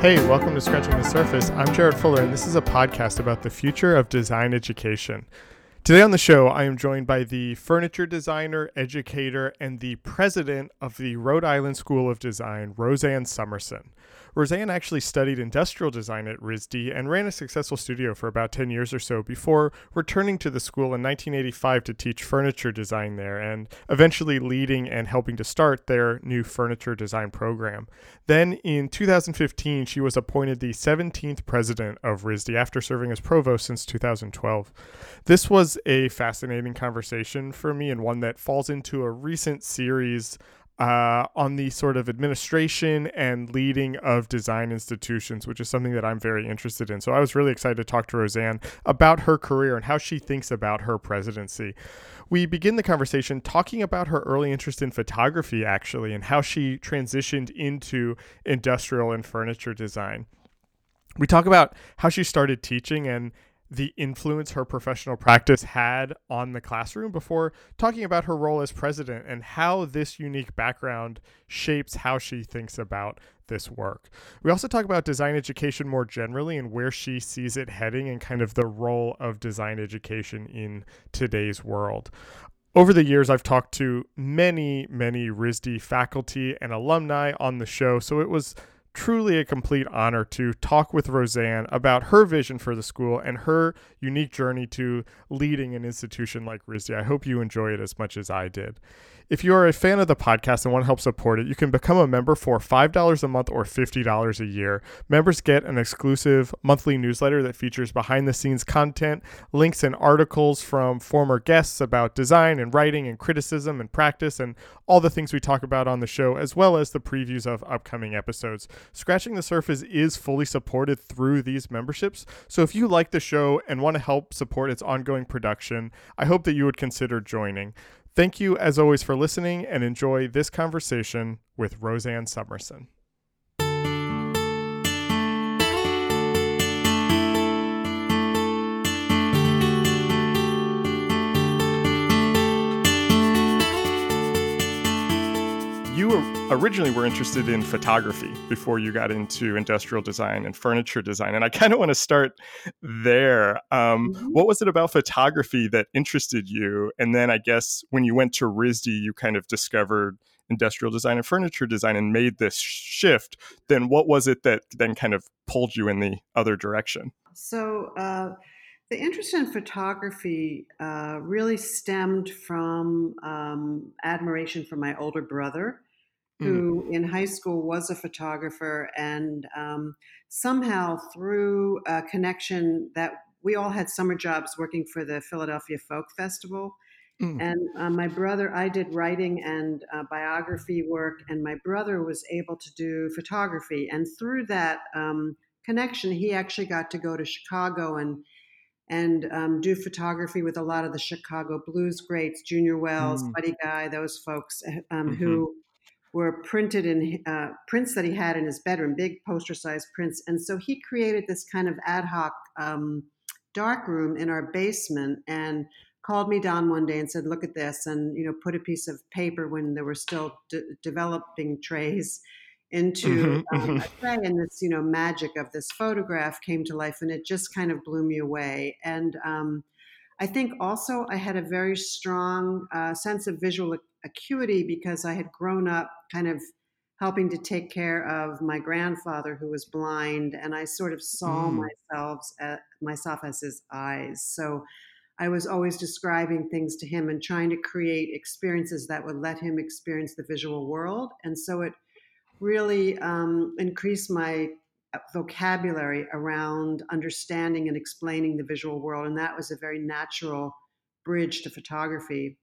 Hey, welcome to Scratching the Surface. I'm Jarrett Fuller, and this is a podcast about the future of design education. Today on the show, I am joined by the furniture designer, educator, and the president of the Rhode Island School of Design, Rosanne Somerson. Rosanne actually studied industrial design at RISD and ran a successful studio for about 10 years or so before returning to the school in 1985 to teach furniture design there and eventually leading and helping to start their new furniture design program. Then in 2015, she was appointed the 17th president of RISD after serving as provost since 2012. This was a fascinating conversation for me and one that falls into a recent series uh, on the sort of administration and leading of design institutions, which is something that I'm very interested in. So I was really excited to talk to Rosanne about her career and how she thinks about her presidency. We begin the conversation talking about her early interest in photography, actually, and how she transitioned into industrial and furniture design. We talk about how she started teaching and the influence her professional practice had on the classroom before talking about her role as president and how this unique background shapes how she thinks about this work. We also talk about design education more generally and where she sees it heading and kind of the role of design education in today's world. Over the years, I've talked to many, many RISD faculty and alumni on the show, so it was truly a complete honor to talk with Rosanne about her vision for the school and her unique journey to leading an institution like RISD. I hope you enjoy it as much as I did. If you are a fan of the podcast and want to help support it, you can become a member for $5 a month or $50 a year. Members get an exclusive monthly newsletter that features behind the scenes content, links and articles from former guests about design and writing and criticism and practice and all the things we talk about on the show, as well as the previews of upcoming episodes. Scratching the Surface is fully supported through these memberships. So if you like the show and want to help support its ongoing production, I hope that you would consider joining. Thank you, as always, for listening and enjoy this conversation with Rosanne Somerson. You originally were interested in photography before you got into industrial design and furniture design. And I kind of want to start there. Um, mm-hmm. What was it about photography that interested you? And then I guess when you went to RISD, you kind of discovered industrial design and furniture design and made this shift. Then what was it that then kind of pulled you in the other direction? So, uh, the interest in photography uh, really stemmed from um, admiration for my older brother who mm. in high school was a photographer, and um, somehow through a connection that we all had summer jobs working for the Philadelphia Folk Festival. Mm. And uh, my brother, I did writing and uh, biography work, and my brother was able to do photography. And through that um, connection, he actually got to go to Chicago and and um, do photography with a lot of the Chicago blues greats, Junior Wells, mm. Buddy Guy, those folks eh, um, mm-hmm. who were printed in uh, prints that he had in his bedroom, big poster sized prints. And so he created this kind of ad hoc um, dark room in our basement and called me down one day and said, "Look at this," and you know, put a piece of paper when there were still de- developing trays into mm-hmm, um, mm-hmm. a tray, and this you know magic of this photograph came to life, and it just kind of blew me away. And um, I think also I had a very strong uh, sense of visual acuity because I had grown up kind of helping to take care of my grandfather who was blind, and I sort of saw mm. myself at, myself as his eyes. So I was always describing things to him and trying to create experiences that would let him experience the visual world, and so it really um, increased my uh, vocabulary around understanding and explaining the visual world, and that was a very natural bridge to photography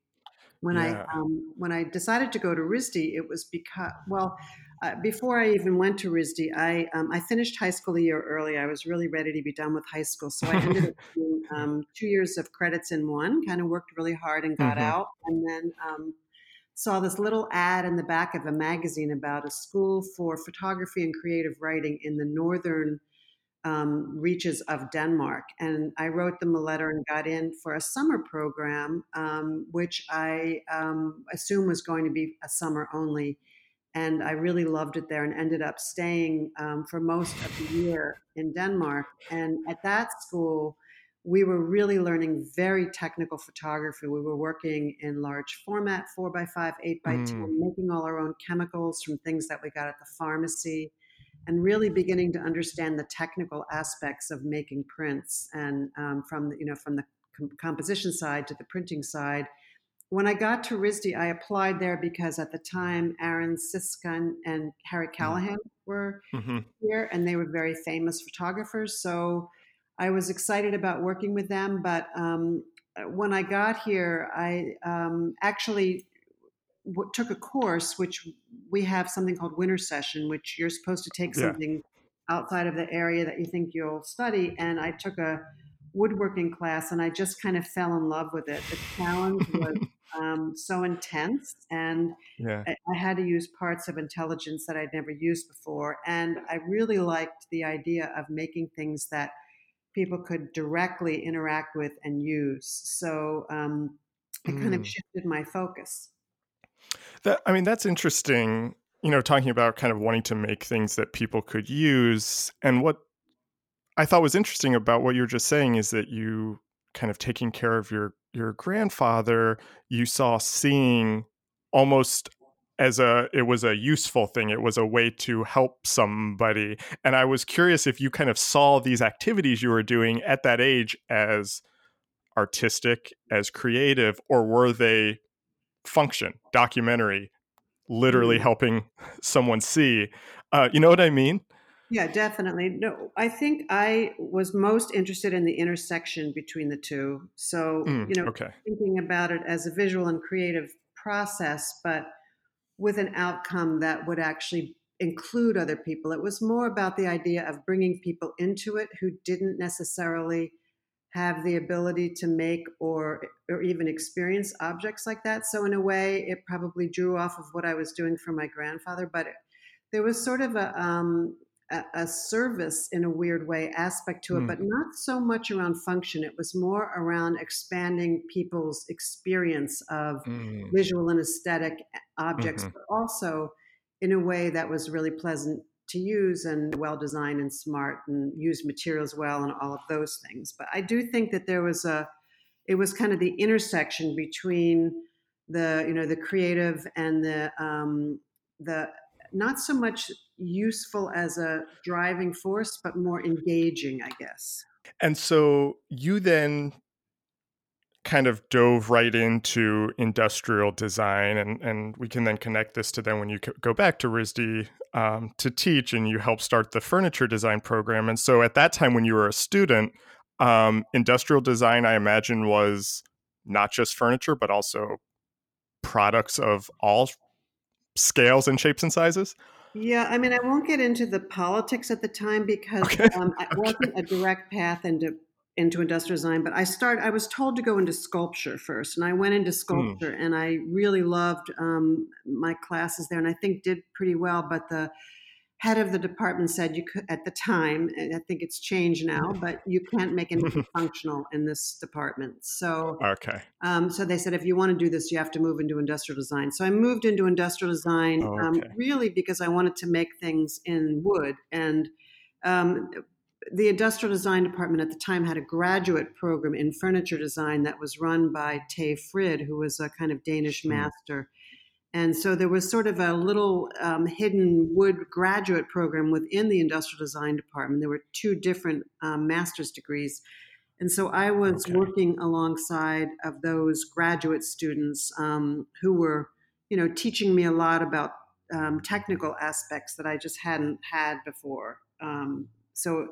when yeah. I um, when I decided to go to RISD, it was because well, uh, before I even went to RISD, I um, I finished high school a year early. I was really ready to be done with high school, so I ended up doing um, two years of credits in one. Kind of worked really hard and got mm-hmm. out, and then um, saw this little ad in the back of a magazine about a school for photography and creative writing in the northern um, reaches of Denmark. And I wrote them a letter and got in for a summer program, um, which I um, assume was going to be a summer only. and I really loved it there and ended up staying um, for most of the year in Denmark. And at that school, we were really learning very technical photography. We were working in large format, four by five, eight by mm. 10, making all our own chemicals from things that we got at the pharmacy, and really beginning to understand the technical aspects of making prints and um, from the, you know from the com- composition side to the printing side. When I got to RISD, I applied there because at the time Aaron Siskind and Harry mm. Callahan were mm-hmm. here, and they were very famous photographers. So I was excited about working with them, but um, when I got here, I um, actually w- took a course, which we have something called winter session, which you're supposed to take yeah. something outside of the area that you think you'll study. And I took a woodworking class, and I just kind of fell in love with it. The challenge was um, so intense, and yeah. I, I had to use parts of intelligence that I'd never used before. And I really liked the idea of making things that – people could directly interact with and use. So um, it mm. kind of mm. shifted my focus. That I mean, that's interesting. You know, talking about kind of wanting to make things that people could use, and what I thought was interesting about what you're just saying is that you kind of taking care of your your grandfather. You saw seeing almost as a it was a useful thing it was a way to help somebody and i was curious if you kind of saw these activities you were doing at that age as artistic as creative or were they function documentary literally mm. helping someone see uh, you know what i mean yeah definitely no i think i was most interested in the intersection between the two so mm, you know okay. thinking about it as a visual and creative process but with an outcome that would actually include other people. It was more about the idea of bringing people into it who didn't necessarily have the ability to make or or even experience objects like that. So in a way, it probably drew off of what I was doing for my grandfather, but it, there was sort of a um, a, a, service in a weird way aspect to it, mm. but not so much around function. It was more around expanding people's experience of mm. visual and aesthetic objects, mm-hmm. but also in a way that was really pleasant to use and well designed and smart and used materials well and all of those things. But I do think that there was a, it was kind of the intersection between the you know the creative and the um, the not so much useful as a driving force, but more engaging, I guess. And so you then kind of dove right into industrial design, and, and we can then connect this to then when you go back to RISD um, to teach and you help start the furniture design program. And so at that time, when you were a student, um, industrial design, I imagine, was not just furniture, but also products of all scales and shapes and sizes? Yeah, I mean, I won't get into the politics at the time because okay. um, it wasn't a direct path into into industrial design. But I start. I was told to go into sculpture first, and I went into hmm. sculpture, mm. and I really loved um, my classes there, and I think did pretty well. But the head of the department said you could at the time and i think it's changed now but you can't make anything functional in this department so okay um, so they said if you want to do this you have to move into industrial design so i moved into industrial design oh, um, okay. um, really because i wanted to make things in wood and um, the industrial design department at the time had a graduate program in furniture design that was run by Tage Frid, who was a kind of Danish hmm. master and so there was sort of a little um, hidden wood graduate program within the industrial design department. There were two different um, master's degrees. And so I was okay. working alongside of those graduate students um, who were, you know, teaching me a lot about um, technical aspects that I just hadn't had before. Um, so,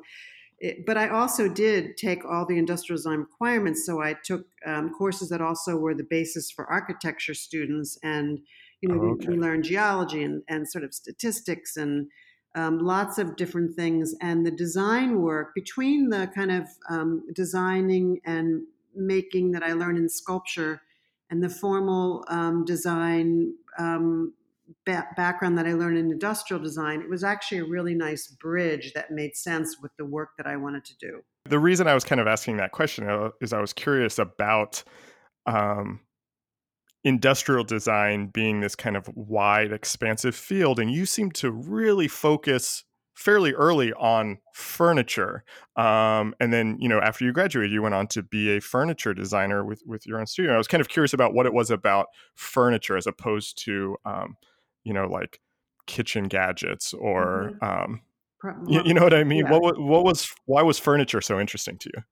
it, but I also did take all the industrial design requirements. So I took um, courses that also were the basis for architecture students and you know, okay. we, we learn geology and, and sort of statistics and um, lots of different things. And the design work between the kind of um, designing and making that I learned in sculpture and the formal um, design um, ba- background that I learned in industrial design, it was actually a really nice bridge that made sense with the work that I wanted to do. The reason I was kind of asking that question uh, is I was curious about um, industrial design being this kind of wide, expansive field, and you seem to really focus fairly early on furniture. Um, and then, you know, after you graduated, you went on to be a furniture designer with with your own studio. I was kind of curious about what it was about furniture as opposed to, um, you know, like kitchen gadgets or, mm-hmm. um, you, you, know what I mean? Yeah. What, what was why was furniture so interesting to you?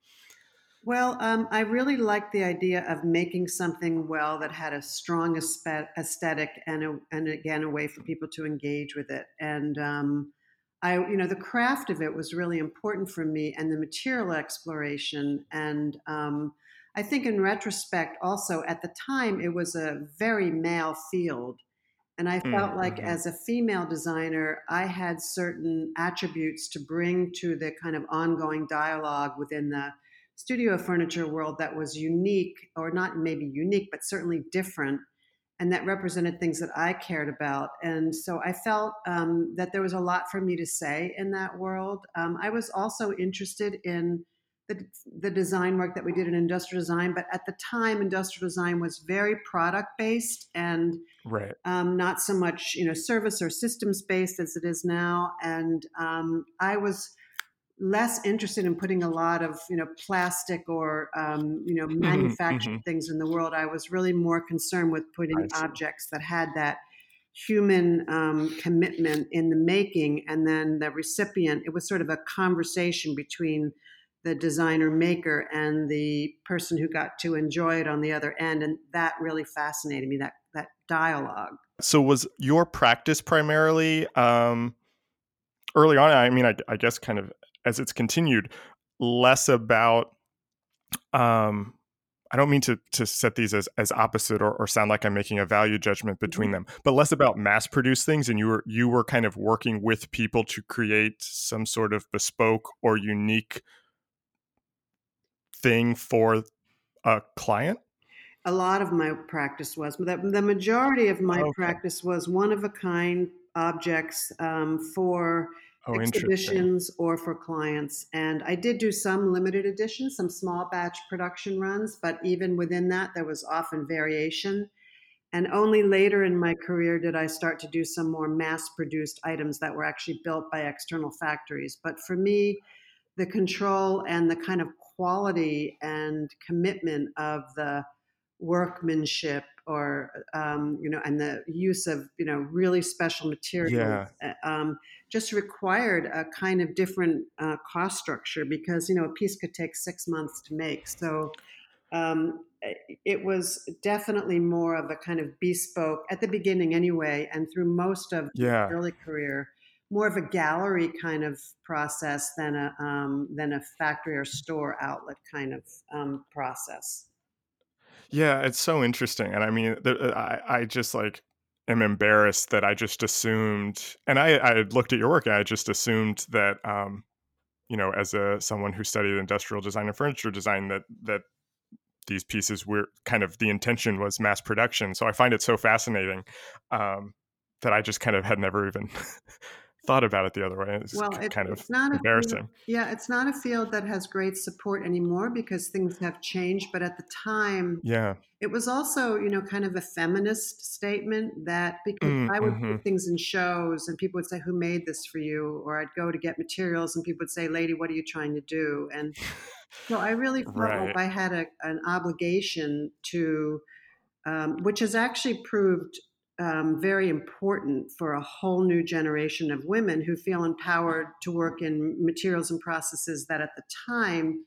Well, um, I really liked the idea of making something well that had a strong aesthetic and, a, and again, a way for people to engage with it. And um, I, you know, the craft of it was really important for me, and the material exploration. And um, I think, in retrospect, also at the time, it was a very male field. And I felt mm-hmm. like, as a female designer, I had certain attributes to bring to the kind of ongoing dialogue within the studio furniture world that was unique, or not maybe unique, but certainly different, and that represented things that I cared about. And so I felt um, that there was a lot for me to say in that world. Um, I was also interested in the, the design work that we did in industrial design, but at the time, industrial design was very product based and right. um, not so much you know service or systems based as it is now. And um, I was less interested in putting a lot of you know plastic or um, you know mm-hmm, manufactured mm-hmm. things in the world. I was really more concerned with putting objects that had that human um, commitment in the making, and then the recipient. It was sort of a conversation between the designer maker and the person who got to enjoy it on the other end, and that really fascinated me. That that dialogue. So was your practice primarily? Um early on i mean I, I, guess kind of as it's continued less about um I don't mean to to set these as as opposite or, or sound like I'm making a value judgment between mm-hmm. them, but less about mass produce things, and you were you were kind of working with people to create some sort of bespoke or unique thing for a client. A lot of my practice was, but the, majority of my okay. practice was one of a kind objects um, for oh, exhibitions or for clients. And I did do some limited editions, some small batch production runs, but even within that, there was often variation. And only later in my career did I start to do some more mass produced items that were actually built by external factories. But for me, the control and the kind of quality and commitment of the workmanship or um, you know and the use of you know really special materials yeah. Uh, um, just required a kind of different uh, cost structure because you know a piece could take six months to make so um, it was definitely more of a kind of bespoke at the beginning anyway and through most of yeah. early career more of a gallery kind of process than a um, than a factory or store outlet kind of um, process yeah, it's so interesting, and I mean, uh, I I just like am embarrassed that I just assumed, and I I looked at your work and I just assumed that um, you know, as a someone who studied industrial design and furniture design, that that these pieces were kind of the intention was mass production. So I find it so fascinating um, that I just kind of had never even thought about it the other way. It's well, it, kind of not embarrassing. Field, yeah, it's not a field that has great support anymore because things have changed. But at the time, yeah, it was also you know kind of a feminist statement that because mm, I would mm-hmm. put things in shows and people would say, "Who made this for you?" Or I'd go to get materials and people would say, "Lady, what are you trying to do?" And so I really felt right. like I had a, an obligation to. Um, which has actually proved um, very important for a whole new generation of women who feel empowered to work in materials and processes that at the time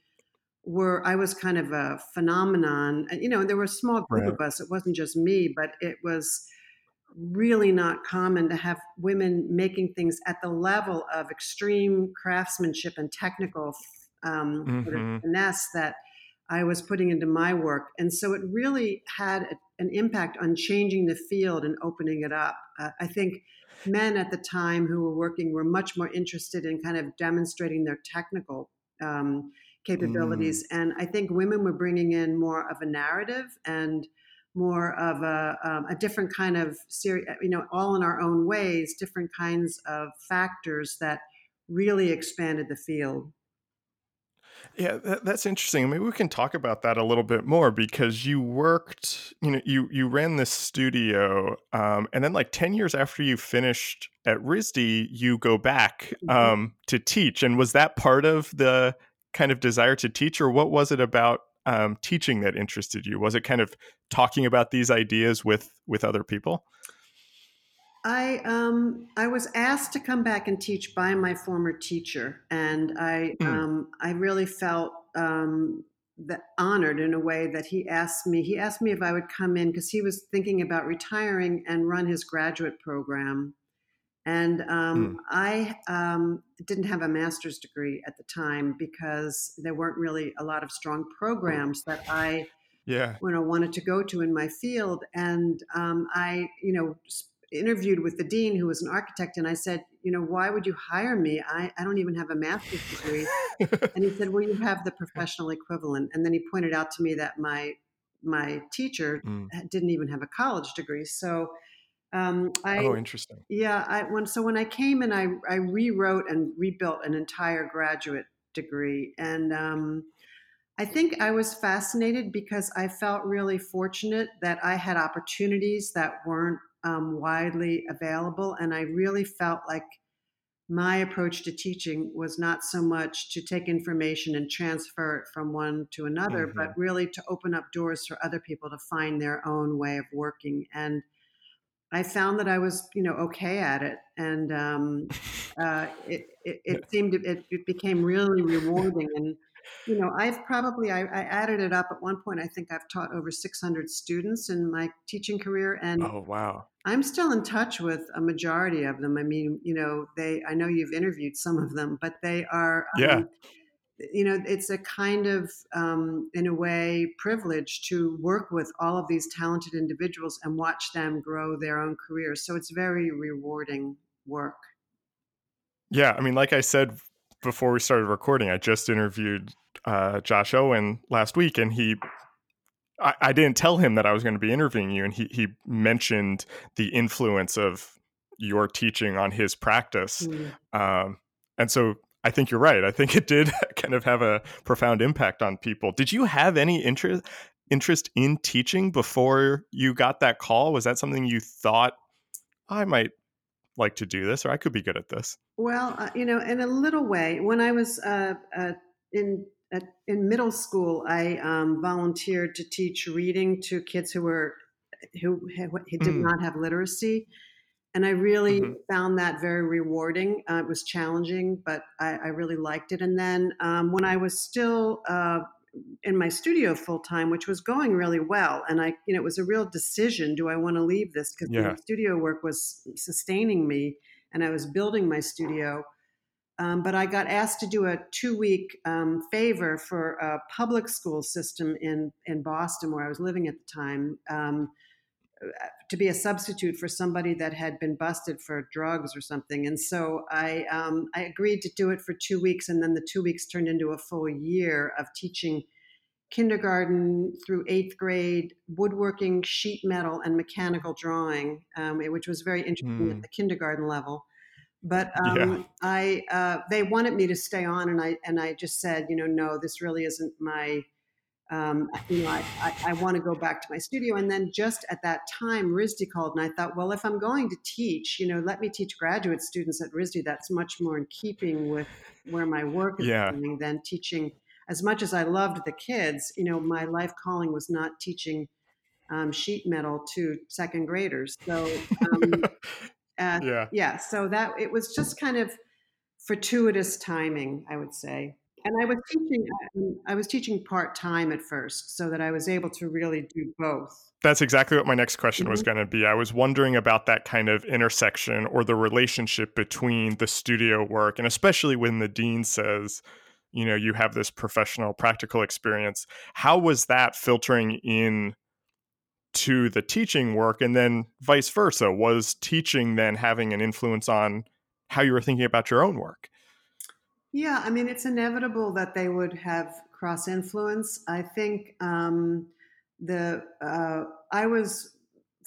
were I was kind of a phenomenon. You know, there were a small group right. of us. It wasn't just me, but it was really not common to have women making things at the level of extreme craftsmanship and technical um, mm-hmm. sort of mm-hmm. finesse that I was putting into my work. And so it really had a, an impact on changing the field and opening it up. Uh, I think men at the time who were working were much more interested in kind of demonstrating their technical um, capabilities. Mm. And I think women were bringing in more of a narrative and more of a, um, a different kind of series, you know, all in our own ways, different kinds of factors that really expanded the field. Yeah, that, that's interesting. Maybe we can talk about that a little bit more because you worked, you know, you you ran this studio, um, and then like ten years after you finished at RISD, you go back mm-hmm. um, to teach. And was that part of the kind of desire to teach, or what was it about um, teaching that interested you? Was it kind of talking about these ideas with with other people? I um, I was asked to come back and teach by my former teacher, and I mm. um, I really felt um, that honored in a way that he asked me. He asked me if I would come in because he was thinking about retiring and run his graduate program. And um, mm. I um, didn't have a master's degree at the time because there weren't really a lot of strong programs that I yeah. you know wanted to go to in my field and um, i you know interviewed with the dean who was an architect and i said you know why would you hire me i, I don't even have a master's degree and he said well you have the professional equivalent and then he pointed out to me that my my teacher mm. didn't even have a college degree so um, I, oh, interesting. Yeah, I when so when I came and I I rewrote and rebuilt an entire graduate degree, and um, I think I was fascinated because I felt really fortunate that I had opportunities that weren't um, widely available. And I really felt like my approach to teaching was not so much to take information and transfer it from one to another, mm-hmm. but really to open up doors for other people to find their own way of working. And I found that I was, you know, okay at it, and um, uh, it, it, it, seemed to, it, it became really rewarding. And you know, I've probably I, I, added it up at one point. I think I've taught over 600 students in my teaching career, and oh wow, I'm still in touch with a majority of them. I mean, you know, they I know you've interviewed some of them, but they are yeah. Um, you know, it's a kind of, um, in a way, privilege to work with all of these talented individuals and watch them grow their own careers. So it's very rewarding work. Yeah, I mean, like I said before we started recording, I just interviewed uh, Josh Owen last week, and he, I, I didn't tell him that I was going to be interviewing you, and he he mentioned the influence of your teaching on his practice, mm. um, and so I think you're right. I think it did kind of have a profound impact on people. Did you have any interest interest in teaching before you got that call? Was that something you thought I might like to do this, or I could be good at this? Well, uh, you know, in a little way, when I was uh, uh, in in middle school, I um, volunteered to teach reading to kids who were who, who did mm. not have literacy, and I really mm-hmm. found that very rewarding. Uh, it was challenging, but I, I, really liked it. And then um, when I was still uh, in my studio full time, which was going really well, and I, you know, it was a real decision: do I want to leave this because yeah. the studio work was sustaining me, and I was building my studio. Um, but I got asked to do a two week um, favor for a public school system in, in Boston, where I was living at the time, um, to be a substitute for somebody that had been busted for drugs or something. And so I, um, I agreed to do it for two weeks, and then the two weeks turned into a full year of teaching kindergarten through eighth grade woodworking, sheet metal, and mechanical drawing, um, which was very interesting mm. at hmm. the kindergarten level. But um, yeah. I, uh, they wanted me to stay on, and I and I just said, you know, no, this really isn't my. Um, you know, I, I, I want to go back to my studio. And then just at that time, RISD called, and I thought, well, if I'm going to teach, you know, let me teach graduate students at RISD. That's much more in keeping with where my work is yeah. going than teaching. As much as I loved the kids, you know, my life calling was not teaching um, sheet metal to second graders. So um, Uh, yeah. Yeah. So that it was just kind of fortuitous timing, I would say. And I was teaching. Um, I was teaching part time at first, so that I was able to really do both. That's exactly what my next question mm-hmm. was going to be. I was wondering about that kind of intersection or the relationship between the studio work, and especially when the dean says, you know, you have this professional, practical experience. How was that filtering in to the teaching work and then vice versa was teaching then having an influence on how you were thinking about your own work yeah i mean it's inevitable that they would have cross influence. I think um, the uh, i was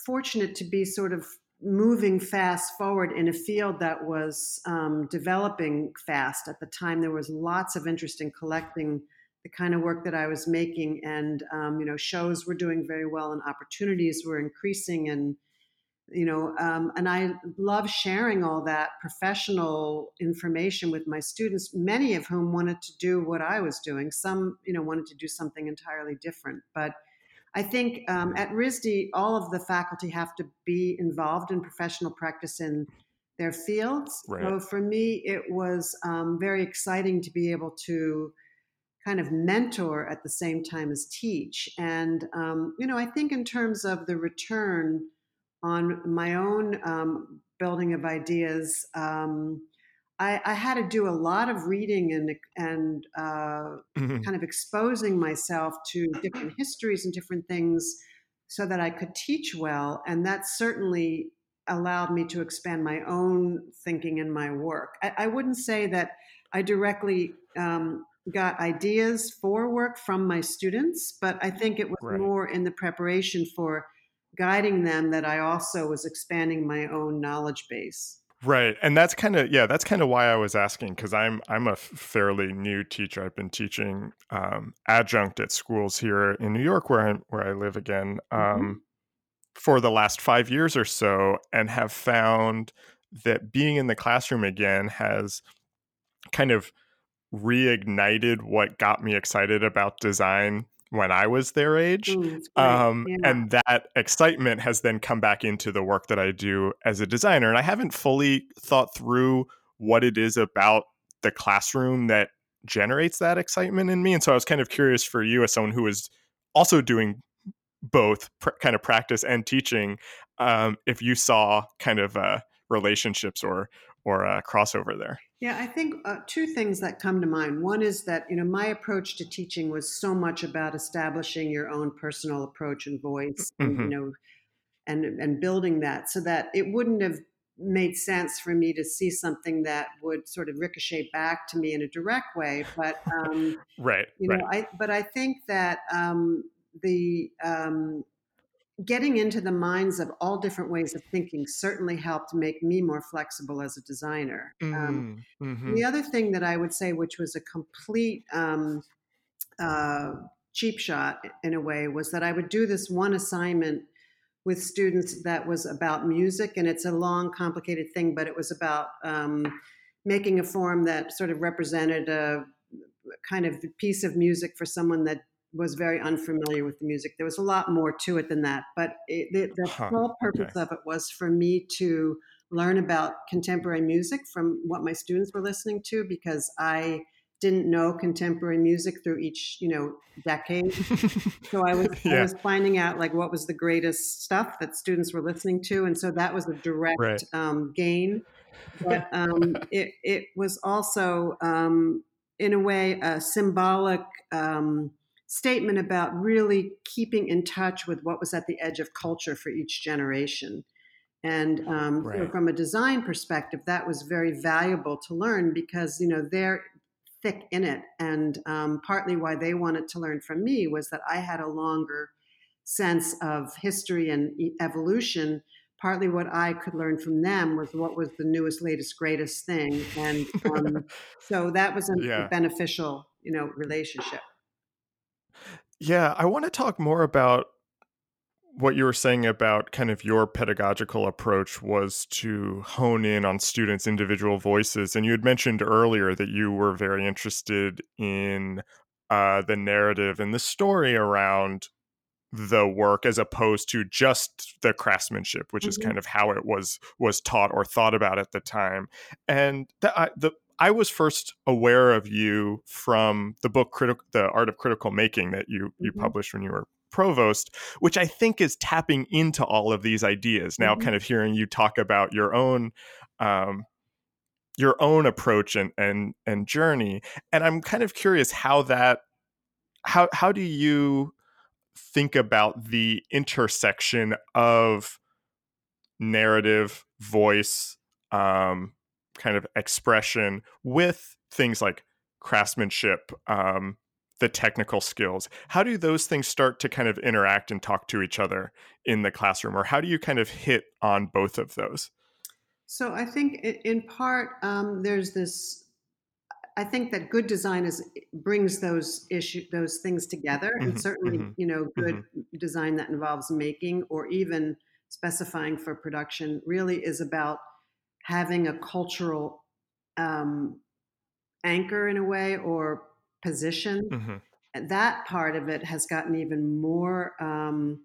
fortunate to be sort of moving fast forward in a field that was um, developing fast. At the time there was lots of interest in collecting the kind of work that I was making, and um, you know, shows were doing very well, and opportunities were increasing, and you know, um, and I love sharing all that professional information with my students, many of whom wanted to do what I was doing. Some, you know, wanted to do something entirely different. But I think um, at RISD, all of the faculty have to be involved in professional practice in their fields. Right. So for me, it was um, very exciting to be able to kind of mentor at the same time as teach. And, um, you know, I think in terms of the return, on my own um, building of ideas, um, I, I, had to do a lot of reading and and uh, mm-hmm. kind of exposing myself to different histories and different things, so that I could teach well, and that certainly allowed me to expand my own thinking and my work. I, I wouldn't say that I directly um, got ideas for work from my students, but I think it was right. more in the preparation for guiding them that I also was expanding my own knowledge base. Right. And that's kind of yeah, that's kind of why I was asking cuz I'm I'm a fairly new teacher. I've been teaching um, adjunct at schools here in New York where I where I live again um, mm-hmm. for the last 5 years or so and have found that being in the classroom again has kind of reignited what got me excited about design when I was their age. Mm, um, yeah. And that excitement has then come back into the work that I do as a designer. And I haven't fully thought through what it is about the classroom that generates that excitement in me. And so I was kind of curious for you, as someone who is also doing both pr- kind of practice and teaching, um, if you saw kind of uh, relationships or or a crossover there. Yeah, I think uh, two things that come to mind. One is that you know my approach to teaching was so much about establishing your own personal approach and voice, mm-hmm. and, you know, and and building that so that it wouldn't have made sense for me to see something that would sort of ricochet back to me in a direct way. But um, right, you know, I but I think that um, the um, getting into the minds of all different ways of thinking certainly helped make me more flexible as a designer. Um, mm, um, mm-hmm. The other thing that I would say, which was a complete um, uh, cheap shot in a way, was that I would do this one assignment with students that was about music, and it's a long, complicated thing, but it was about um, making a form that sort of represented a kind of piece of music for someone that was very unfamiliar with the music. There was a lot more to it than that, but it, the, the huh, whole purpose okay. of it was for me to learn about contemporary music from what my students were listening to because I didn't know contemporary music through each you know decade so I was, yeah. I was finding out like what was the greatest stuff that students were listening to and so that was a direct right. um, gain but um, it, it was also um, in a way a symbolic um, statement about really keeping in touch with what was at the edge of culture for each generation. And um, right. you know, from a design perspective, that was very valuable to learn because you know they're thick in it, and um, partly why they wanted to learn from me was that I had a longer sense of history and evolution. Partly what I could learn from them was what was the newest, latest, greatest thing, and um, so that was a yeah. beneficial, you know, relationship. Yeah, I want to talk more about what you were saying about kind of your pedagogical approach was to hone in on students' individual voices. And you had mentioned earlier that you were very interested in uh, the narrative and the story around the work as opposed to just the craftsmanship which mm-hmm. is kind of how it was was taught or thought about at the time and the, I, the I was first aware of you from the book the Art of Critical Making that you you mm-hmm. published when you were provost, which I think is tapping into all of these ideas. Now, mm-hmm. kind of hearing you talk about your own um, your own approach and and and journey, and I'm kind of curious how that how how do you think about the intersection of narrative, voice, um, kind of expression with things like craftsmanship, um, the technical skills. How do those things start to kind of interact and talk to each other in the classroom, or how do you kind of hit on both of those? So I think in part um, there's this. I think that good design is brings those issue those things together, mm-hmm, and certainly mm-hmm, you know good mm-hmm. design that involves making or even specifying for production really is about having a cultural um, anchor in a way or position. Mm-hmm. That part of it has gotten even more um,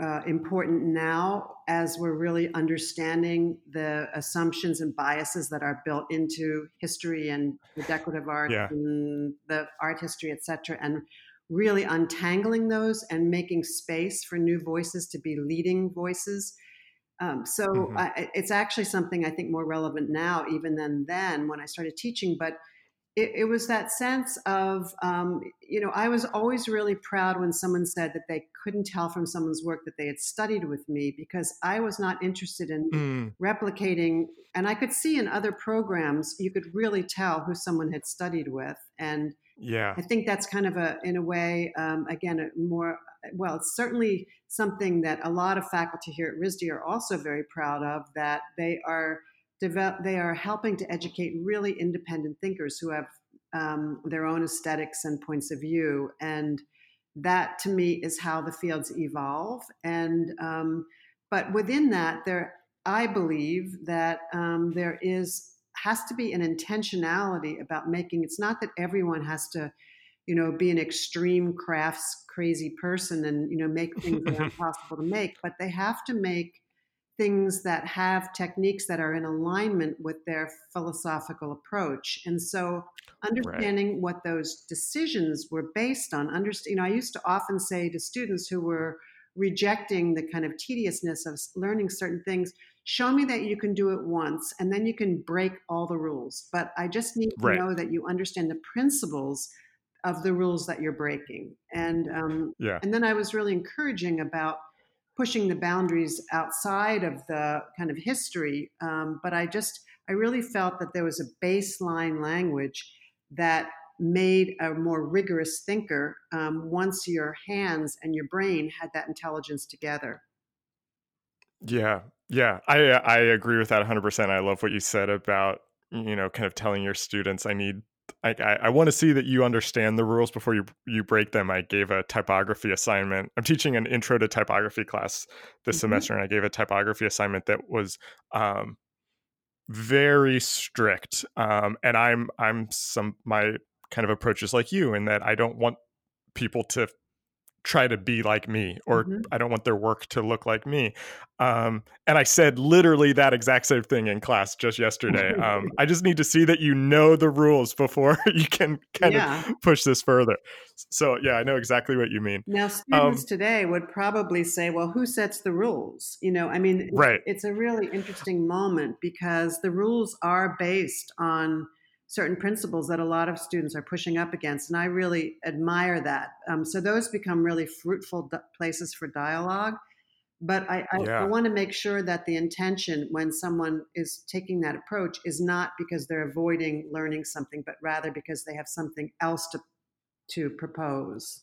uh, important now as we're really understanding the assumptions and biases that are built into history and the decorative art yeah. and the art history, et cetera, and really untangling those and making space for new voices to be leading voices. Um, so mm-hmm. I, it's actually something I think more relevant now, even than then when I started teaching. But it, it was that sense of, um, you know, I was always really proud when someone said that they couldn't tell from someone's work that they had studied with me because I was not interested in mm. replicating. And I could see in other programs, you could really tell who someone had studied with. And yeah, I think that's kind of a, in a way, um, again, a more, well, it's certainly something that a lot of faculty here at RISD are also very proud of that they are develop, they are helping to educate really independent thinkers who have um, their own aesthetics and points of view. And that to me is how the fields evolve. And um, but within that, there I believe that um, there is has to be an intentionality about making. It's not that everyone has to, you know, be an extreme crafts crazy person and you know make things that are impossible to make, but they have to make things that have techniques that are in alignment with their philosophical approach. And so understanding right. what those decisions were based on, understand, you know, I used to often say to students who were rejecting the kind of tediousness of learning certain things, show me that you can do it once and then you can break all the rules. But I just need to right. know that you understand the principles of the rules that you're breaking. And um, yeah. and then I was really encouraging about pushing the boundaries outside of the kind of history. Um, but I just, I really felt that there was a baseline language that made a more rigorous thinker um, once your hands and your brain had that intelligence together. Yeah, yeah, I I agree with that 100%. I love what you said about you know kind of telling your students I need I, I, want to see that you understand the rules before you you break them. I gave a typography assignment. I'm teaching an intro to typography class this mm-hmm. semester, and I gave a typography assignment that was um, very strict. Um, and I'm I'm some my kind of approach is like you in that I don't want people to try to be like me or mm-hmm. I don't want their work to look like me. Um, and I said literally that exact same thing in class just yesterday. Um, I just need to see that you know the rules before you can kind yeah. of push this further. So, yeah, I know exactly what you mean. Now, students um, today would probably say, well, who sets the rules? You know, I mean, right. it's a really interesting moment because the rules are based on certain principles that a lot of students are pushing up against. And I really admire that. Um, so those become really fruitful places for dialogue. But I, I, yeah. I want to make sure that the intention when someone is taking that approach is not because they're avoiding learning something, but rather because they have something else to to propose.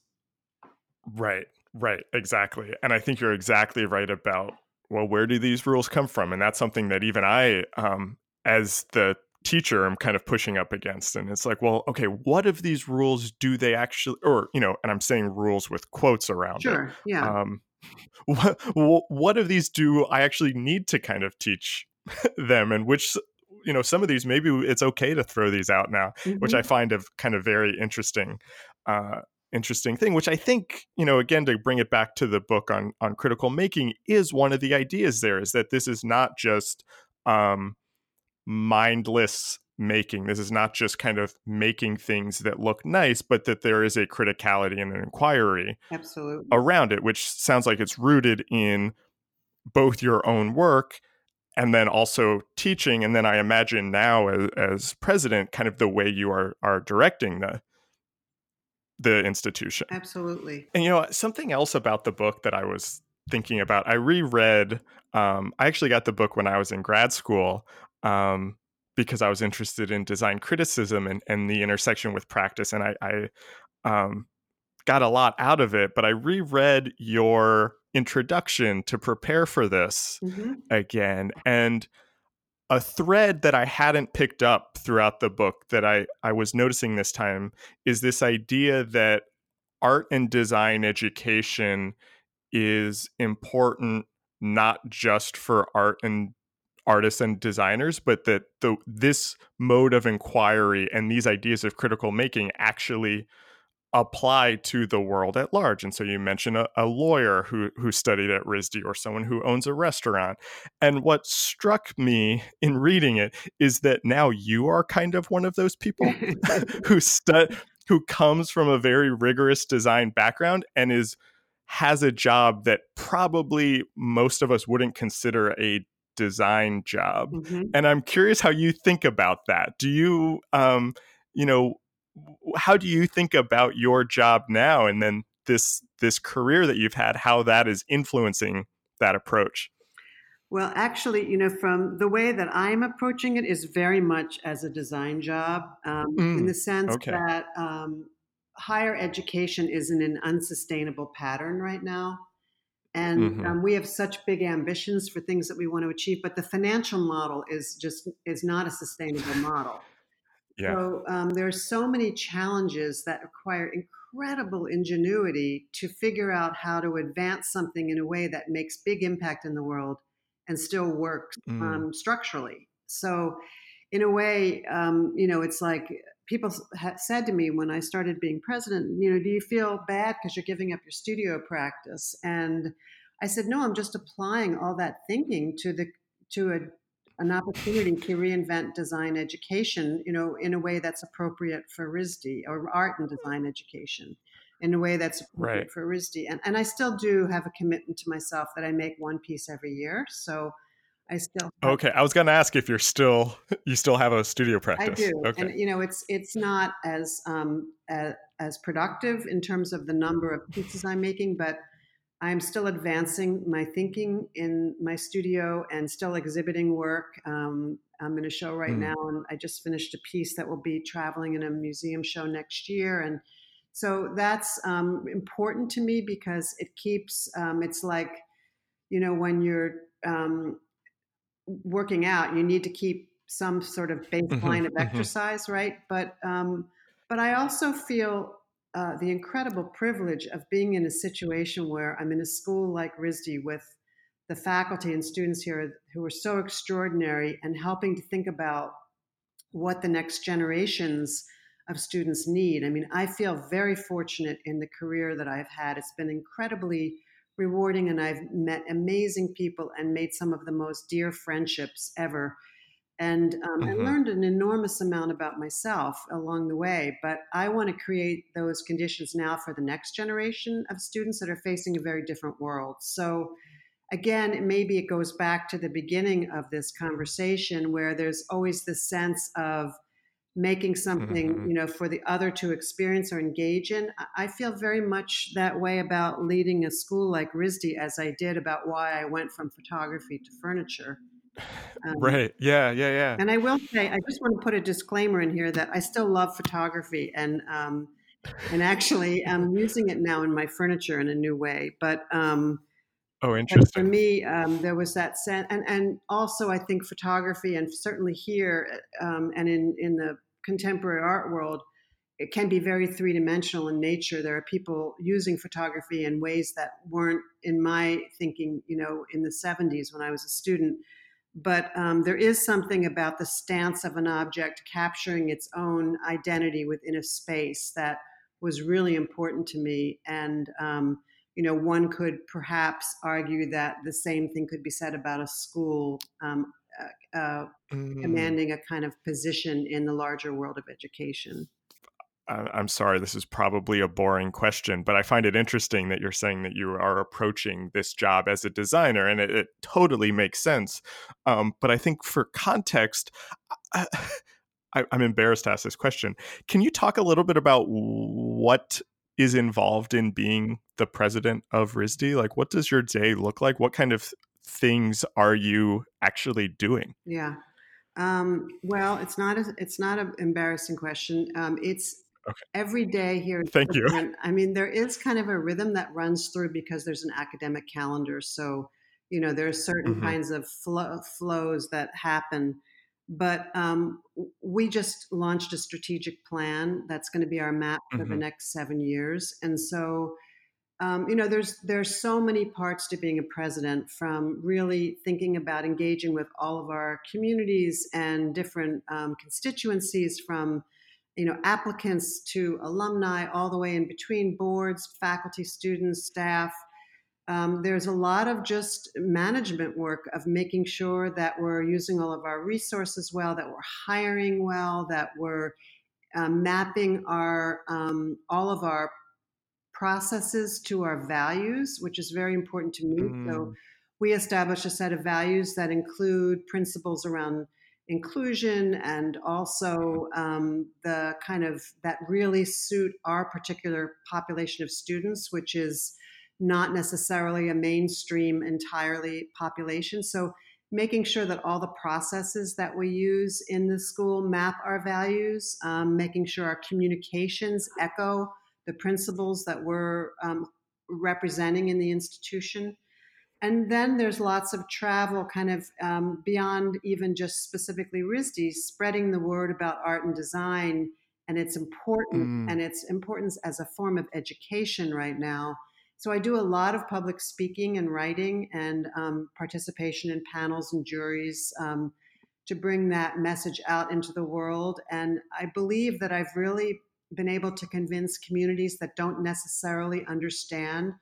Right, right, exactly. And I think you're exactly right about well, where do these rules come from? And that's something that even I, um, as the teacher I'm kind of pushing up against. And it's like, well, okay, what of these rules do they actually, or, you know, and I'm saying rules with quotes around sure, it. Yeah. Um, what, what of these do I actually need to kind of teach them and which, you know, some of these, maybe it's okay to throw these out now, mm-hmm. which I find of kind of very interesting, uh, interesting thing which i think you know again to bring it back to the book on on critical making is one of the ideas there is that this is not just um mindless making. This is not just kind of making things that look nice, but that there is a criticality and an inquiry Absolutely. around it, which sounds like it's rooted in both your own work and then also teaching. And then I imagine now as, as president, kind of the way you are are directing the the institution. Absolutely. And you know, something else about the book that I was thinking about, I reread um, I actually got the book when I was in grad school um, because I was interested in design criticism and, and the intersection with practice. And I, I um, got a lot out of it, but I reread your introduction to prepare for this mm-hmm. again. And a thread that I hadn't picked up throughout the book that I, I was noticing this time is this idea that art and design education is important not just for art and artists and designers, but that the this mode of inquiry and these ideas of critical making actually apply to the world at large. And so you mentioned a, a, lawyer who who studied at RISD or someone who owns a restaurant. And what struck me in reading it is that now you are kind of one of those people who stu- who comes from a very rigorous design background and is has a job that probably most of us wouldn't consider a design job. Mm-hmm. And I'm curious how you think about that. Do you um you know how do you think about your job now and then this this career that you've had how that is influencing that approach well actually you know from the way that i'm approaching it is very much as a design job um, mm, in the sense okay. that um, higher education is in an unsustainable pattern right now and mm-hmm. um, we have such big ambitions for things that we want to achieve but the financial model is just is not a sustainable model yeah. So um, there are so many challenges that require incredible ingenuity to figure out how to advance something in a way that makes big impact in the world and still works mm. um, structurally. So, in a way, um, you know, it's like people said to me when I started being president, you know, do you feel bad because you're giving up your studio practice? And I said, no, I'm just applying all that thinking to the to a an opportunity to reinvent design education, you know, in a way that's appropriate for RISD or art and design education in a way that's appropriate right. for RISD. And, and I still do have a commitment to myself that I make one piece every year. So I still okay. I was going to ask if you're still you still have a studio practice. I do, okay. and you know it's it's not as um as, as productive in terms of the number of pieces I'm making, but I'm still advancing my thinking in my studio and still exhibiting work. Um, I'm in a show right mm. now, and I just finished a piece that will be traveling in a museum show next year. And so that's um, important to me because it keeps, um, it's like, you know, when you're um, working out, you need to keep some sort of mm-hmm, baseline of mm-hmm. exercise, right? But um, but I also feel uh, the incredible privilege of being in a situation where I'm in a school like RISD with the faculty and students here who are so extraordinary and helping to think about what the next generations of students need. I mean, I feel very fortunate in the career that I've had. It's been incredibly rewarding, and I've met amazing people and made some of the most dear friendships ever and um, mm-hmm. I learned an enormous amount about myself along the way. But I want to create those conditions now for the next generation of students that are facing a very different world. So, again, maybe it goes back to the beginning of this conversation where there's always this sense of making something mm-hmm. you know for the other to experience or engage in i feel very much that way about leading a school like risd as i did about why i went from photography to furniture um, right. Yeah. Yeah. Yeah. And I will say, I just want to put a disclaimer in here that I still love photography, and um, and actually, I'm using it now in my furniture in a new way. But um, oh, interesting. for me, um, there was that sense, and and also I think photography, and certainly here, um, and in in the contemporary art world, it can be very three dimensional in nature. There are people using photography in ways that weren't in my thinking, you know, in the 70s when I was a student but um, there is something about the stance of an object capturing its own identity within a space that was really important to me and um, you know one could perhaps argue that the same thing could be said about a school um, uh, uh, mm. commanding a kind of position in the larger world of education I'm sorry, this is probably a boring question, but I find it interesting that you're saying that you are approaching this job as a designer, and it, it totally makes sense. Um, but I think for context, I, am embarrassed to ask this question. Can you talk a little bit about what is involved in being the president of RISD? Like, what does your day look like? What kind of things are you actually doing? Yeah. Um, well, it's not a, it's not an embarrassing question. Um, it's Okay. Every day here. Thank you. I mean, there is kind of a rhythm that runs through because there's an academic calendar. So, You know, there are certain Mm-hmm. kinds of flow, flows that happen. But um, we just launched a strategic plan that's going to be our map for the Mm-hmm. next seven years. And so, um, you know, there's there's so many parts to being a president. From really thinking about engaging with all of our communities and different um, constituencies, from you know applicants to alumni, all the way in between boards, faculty, students, staff. Um, there's a lot of just management work of making sure that we're using all of our resources well, that we're hiring well, that we're um, mapping our um, all of our processes to our values, which is very important to me. Mm. So we establish a set of values that include principles around inclusion and also um, the kind of that really suit our particular population of students, which is not necessarily a mainstream entirely population. So making sure that all the processes that we use in the school map our values, um, making sure our communications echo the principles that we're um, representing in the institution. And then there's lots of travel kind of um, beyond even just specifically RISD, spreading the word about art and design and its important Mm. and its importance as a form of education right now. So I do a lot of public speaking and writing and um, participation in panels and juries um, to bring that message out into the world. And I believe that I've really been able to convince communities that don't necessarily understand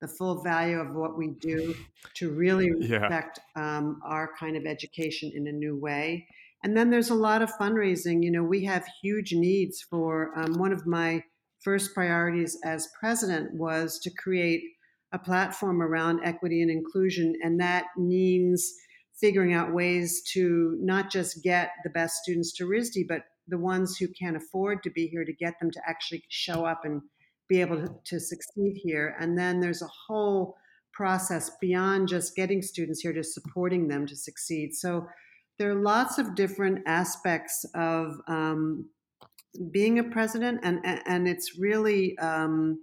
the full value of what we do to really Yeah. respect um, our kind of education in a new way. And then there's a lot of fundraising. You know, we have huge needs for um, one of my first priorities as president was to create a platform around equity and inclusion. And that means figuring out ways to not just get the best students to RISD, but the ones who can't afford to be here to get them to actually show up and be able to, to succeed here. And then there's a whole process beyond just getting students here to supporting them to succeed. So there are lots of different aspects of um, being a president, and and it's really um,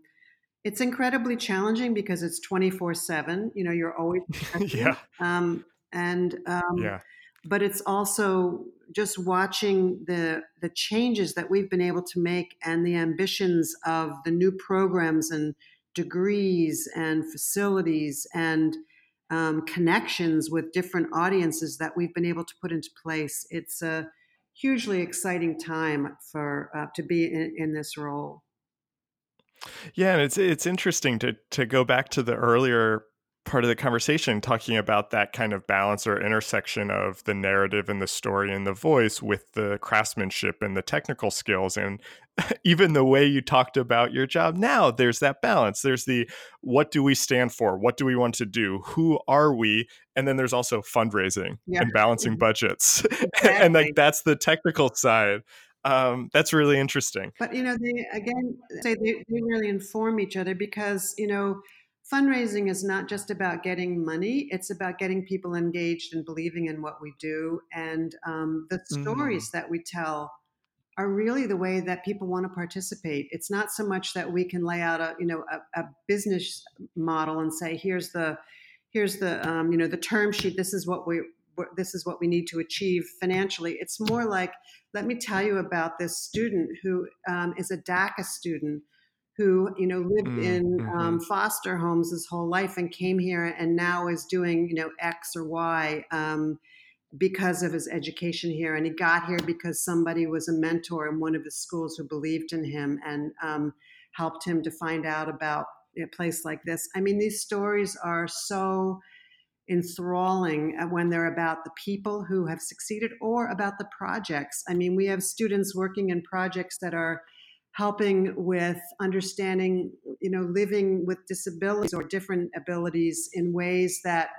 it's incredibly challenging because it's twenty four seven. You know, you're always yeah. um, and um, Yeah. but it's also just watching the the changes that we've been able to make and the ambitions of the new programs and degrees and facilities and um, connections with different audiences that we've been able to put into place. It's a hugely exciting time for uh, to be in, in this role. Yeah, and it's it's interesting to to go back to the earlier part of the conversation talking about that kind of balance or intersection of the narrative and the story and the voice with the craftsmanship and the technical skills. And even the way you talked about your job now there's that balance. There's the what do we stand for? What do we want to do? Who are we? And then there's also fundraising Yeah. and balancing budgets. And like that's the technical side. Um, that's really interesting. But you know, they again say they, they really inform each other because you know, fundraising is not just about getting money; it's about getting people engaged and believing in what we do. And um, the Mm. stories that we tell are really the way that people want to participate. It's not so much that we can lay out a you know a, a business model and say here's the here's the um, you know the term sheet. This is what we this is what we need to achieve financially. It's more like let me tell you about this student who um, is a DACA student who you know lived Mm, in mhm. um, foster homes his whole life and came here and now is doing you know X or Y. Um, because of his education here. And he got here because somebody was a mentor in one of his schools who believed in him and um, helped him to find out about a place like this. I mean, these stories are so enthralling uh, when they're about the people who have succeeded or about the projects. I mean, we have students working in projects that are helping with understanding, you know, living with disabilities or different abilities in ways that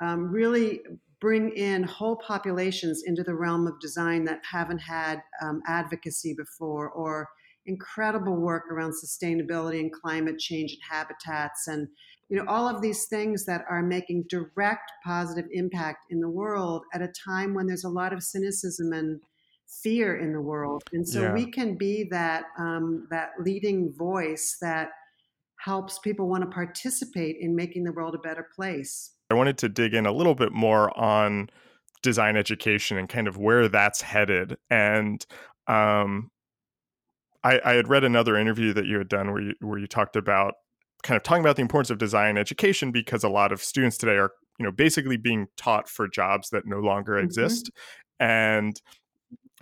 um, really bring in whole populations into the realm of design that haven't had um, advocacy before or incredible work around sustainability and climate change and habitats and you know all of these things that are making direct positive impact in the world at a time when there's a lot of cynicism and fear in the world and so Yeah. we can be that um, that leading voice that helps people want to participate in making the world a better place I wanted to dig in a little bit more on design education and kind of where that's headed. And um, I, I had read another interview that you had done where you where you talked about kind of talking about the importance of design education because a lot of students today are you know basically being taught for jobs that no longer mm-hmm. exist and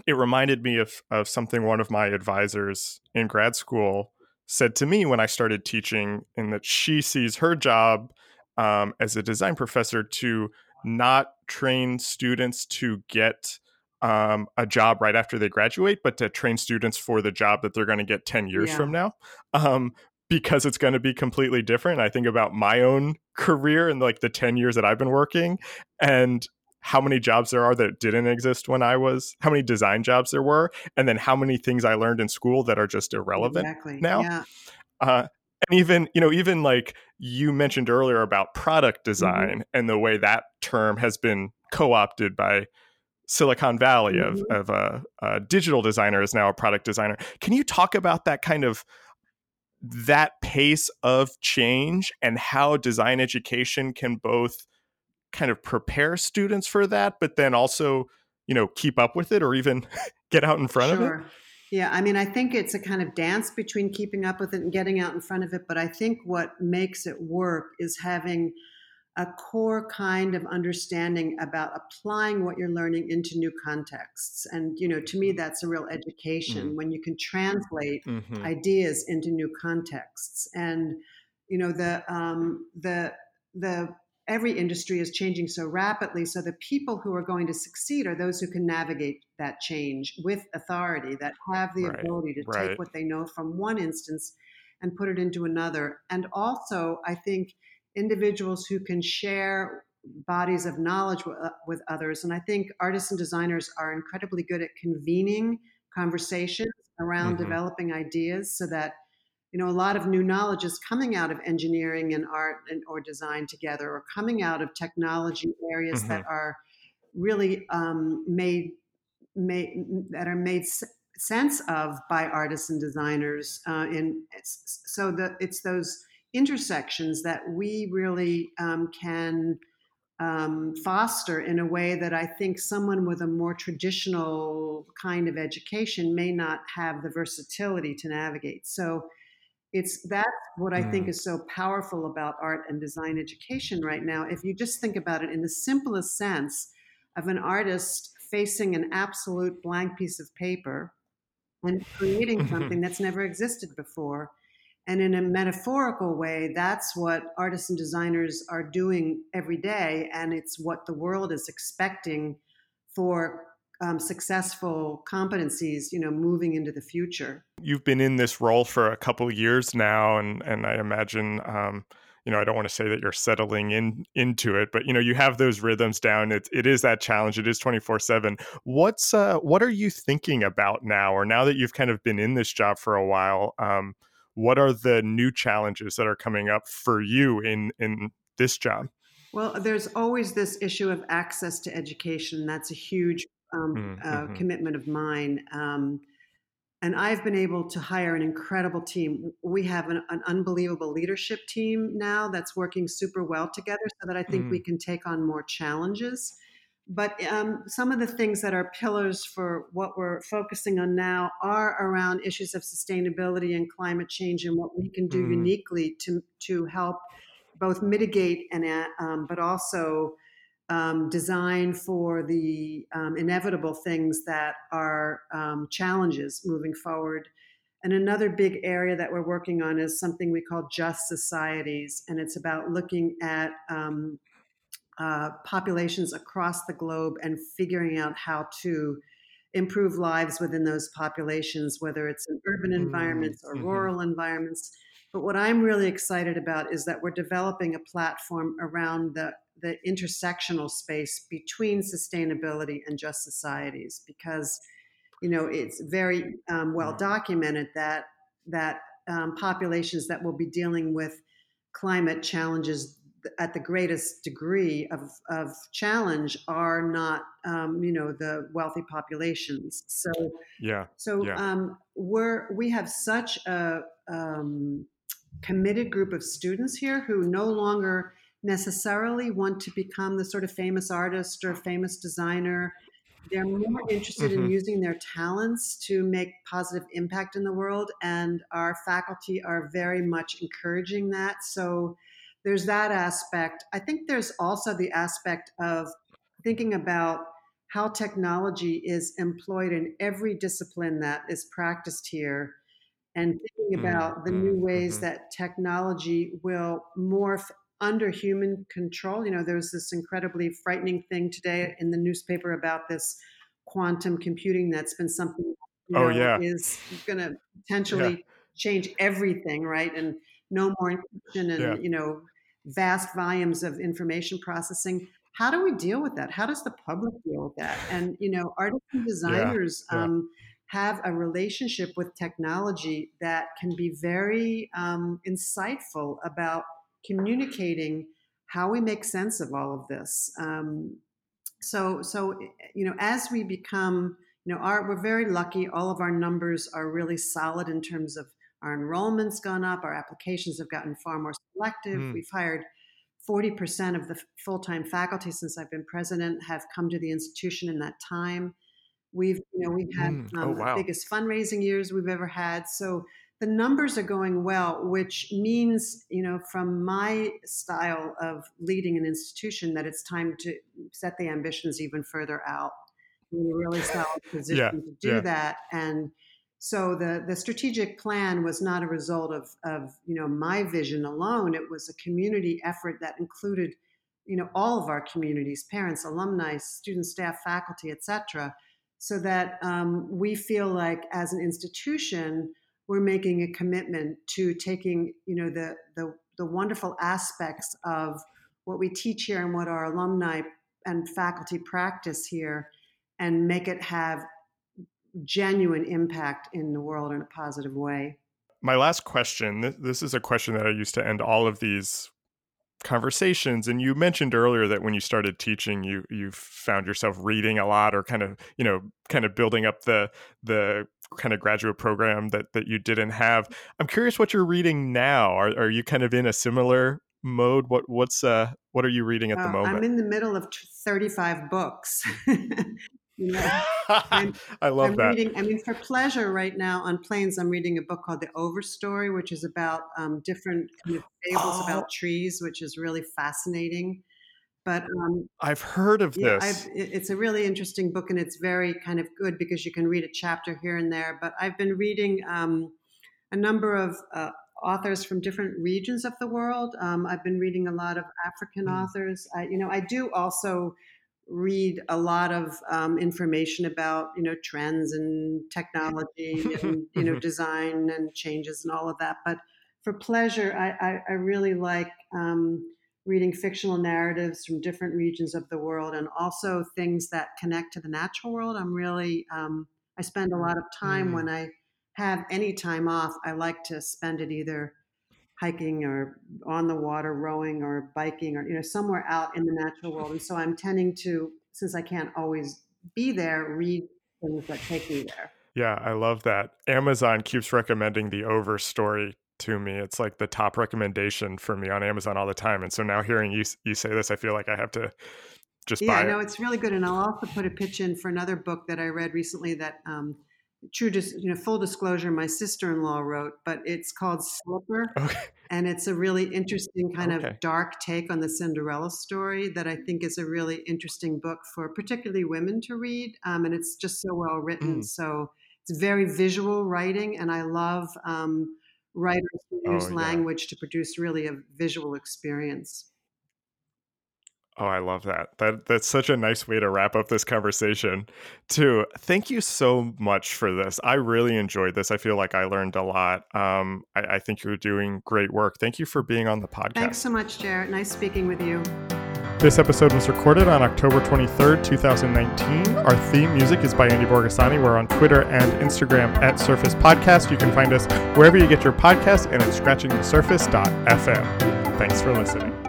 it reminded me of of something one of my advisors in grad school said to me when I started teaching in that she sees her job um, as a design professor to not train students to get um, a job right after they graduate, but to train students for the job that they're going to get 10 years yeah. from now. Um, because it's going to be completely different. I think about my own career and like the 10 years that I've been working and how many jobs there are that didn't exist when I was, how many design jobs there were, and then how many things I learned in school that are just irrelevant exactly. now. Yeah. Uh, and even you know even like you mentioned earlier about product mm-hmm. design mm-hmm. and the way that term has been co-opted by silicon valley mm-hmm. of, of a, a, digital designer is now a product designer can you talk about that kind of that pace of change and how design education can both kind of prepare students for that but then also you know keep up with it or even get out in front sure. of it yeah, I mean, I think it's a kind of dance between keeping up with it and getting out in front of it. But I think what makes it work is having a core kind of understanding about applying what you're learning into new contexts. And, you know, to me, that's a real education mm-hmm. when you can translate mm-hmm. ideas into new contexts. And, you know, the, um, the, the every industry is changing so rapidly. So the people who are going to succeed are those who can navigate that change with authority, that have the right, ability to right. take what they know from one instance and put it into another. And also, I think individuals who can share bodies of knowledge with, uh, with others. And I think artists and designers are incredibly good at convening conversations around mm-hmm. developing ideas so that you know a lot of new knowledge is coming out of engineering and art and or design together or coming out of technology areas mm-hmm. that are really um, made made that are made sense of by artists and designers uh, in so that it's those intersections that we really um, can um, foster in a way that I think someone with a more traditional kind of education may not have the versatility to navigate. So it's that's what I think mm. is so powerful about art and design education right now. If you just think about it in the simplest sense of an artist facing an absolute blank piece of paper and creating something that's never existed before. And in a metaphorical way, that's what artists and designers are doing every day. And it's what the world is expecting for um, successful competencies, you know, moving into the future. You've been in this role for a couple years now, and and I imagine, um, you know, I don't want to say that you're settling in into it, but you know, you have those rhythms down. It it is that challenge. It is twenty four seven. What's uh, what are you thinking about now, or now that you've kind of been in this job for a while? Um, what are the new challenges that are coming up for you in in this job? Well, there's always this issue of access to education. That's a huge um, mm, mm-hmm. uh, commitment of mine. Um, and I've been able to hire an incredible team. We have an, an, unbelievable leadership team now that's working super well together so that I think mm. we can take on more challenges. But um, some of the things that are pillars for what we're focusing on now are around issues of sustainability and climate change and what we can do mm. uniquely to, to help both mitigate and uh, um, but also um, design for the um, inevitable things that are um, challenges moving forward. And another big area that we're working on is something we call just societies, and it's about looking at um, uh, populations across the globe and figuring out how to improve lives within those populations, whether it's in urban mm-hmm. environments or mm-hmm. rural environments. But what I'm really excited about is that we're developing a platform around the the intersectional space between sustainability and just societies because you know it's very um, well mm. documented that that um, populations that will be dealing with climate challenges at the greatest degree of, of challenge are not um, you know the wealthy populations so yeah so yeah. Um, we're we have such a um, committed group of students here who no longer necessarily want to become the sort of famous artist or famous designer. They're more interested mm-hmm. in using their talents to make positive impact in the world, and our faculty are very much encouraging that. So there's that aspect. I think there's also the aspect of thinking about how technology is employed in every discipline that is practiced here and thinking about the new ways mm-hmm. that technology will morph under human control. You know, there's this incredibly frightening thing today in the newspaper about this quantum computing that's been something you oh, yeah. is going to potentially yeah. change everything, right? And no more encryption and, yeah. you know, vast volumes of information processing how do we deal with that? How does the public deal with that? And you know, artists and designers. Um, have a relationship with technology that can be very um, insightful about communicating how we make sense of all of this. Um, so, so you know, as we become, you know, our, we're very lucky. All of our numbers are really solid in terms of our enrollment's gone up. Our applications have gotten far more selective. Mm. We've hired 40% of the full time faculty since I've been president have come to the institution in that time. We've, you know, we've had mm. oh, um, wow. the biggest fundraising years we've ever had. So the numbers are going well, which means, you know, from my style of leading an institution, that it's time to set the ambitions even further out. in a really solid position yeah, to do yeah. that. And so the the strategic plan was not a result of of you know my vision alone. It was a community effort that included you know all of our communities, parents, alumni, students, staff, faculty, etc. So that um, we feel like as an institution we're making a commitment to taking you know the the the wonderful aspects of what we teach here and what our alumni and faculty practice here and make it have genuine impact in the world in a positive way. My last question this is a question that I used to end all of these conversations and you mentioned earlier that when you started teaching you you found yourself reading a lot or kind of you know kind of building up the the kind of graduate program that that you didn't have i'm curious what you're reading now are, are you kind of in a similar mode what what's uh what are you reading at the moment i'm in the middle of 35 books You know, I love I'm that. Reading, I mean, for pleasure, right now on planes, I'm reading a book called The Overstory, which is about um, different kind of fables oh. about trees, which is really fascinating. But um, I've heard of yeah, this. I've, it's a really interesting book, and it's very kind of good because you can read a chapter here and there. But I've been reading um, a number of uh, authors from different regions of the world. Um, I've been reading a lot of African mm. authors. I, you know, I do also read a lot of um, information about you know trends and technology and you know design and changes and all of that but for pleasure i, I, I really like um, reading fictional narratives from different regions of the world and also things that connect to the natural world i'm really um, i spend a lot of time mm. when i have any time off i like to spend it either hiking or on the water rowing or biking or you know somewhere out in the natural world. And so i'm tending to since i can't always be there read things that take me there. Yeah i love that. Amazon keeps recommending the Overstory to me it's like the top recommendation for me on amazon all the time and so now hearing you you say this i feel like i have to just yeah, buy no, it's really good. And I'll also put a pitch in for another book that I read recently that um, true just you know full disclosure my sister-in-law wrote but it's called slipper okay. and it's a really interesting kind okay. of dark take on the cinderella story that i think is a really interesting book for particularly women to read um, and it's just so well written mm. so it's very visual writing and i love um, writers who use oh, yeah. language to produce really a visual experience Oh, I love that. That that's such a nice way to wrap up this conversation. Too. Thank you so much for this. I really enjoyed this. I feel like I learned a lot. Um, I, I think you're doing great work. Thank you for being on the podcast. Thanks so much, Jarrett. Nice speaking with you. This episode was recorded on October 23rd, 2019. Our theme music is by Andy Borgasani. We're on Twitter and Instagram at Surface Podcast. You can find us wherever you get your podcasts and at scratchingthesurface.fm. Thanks for listening.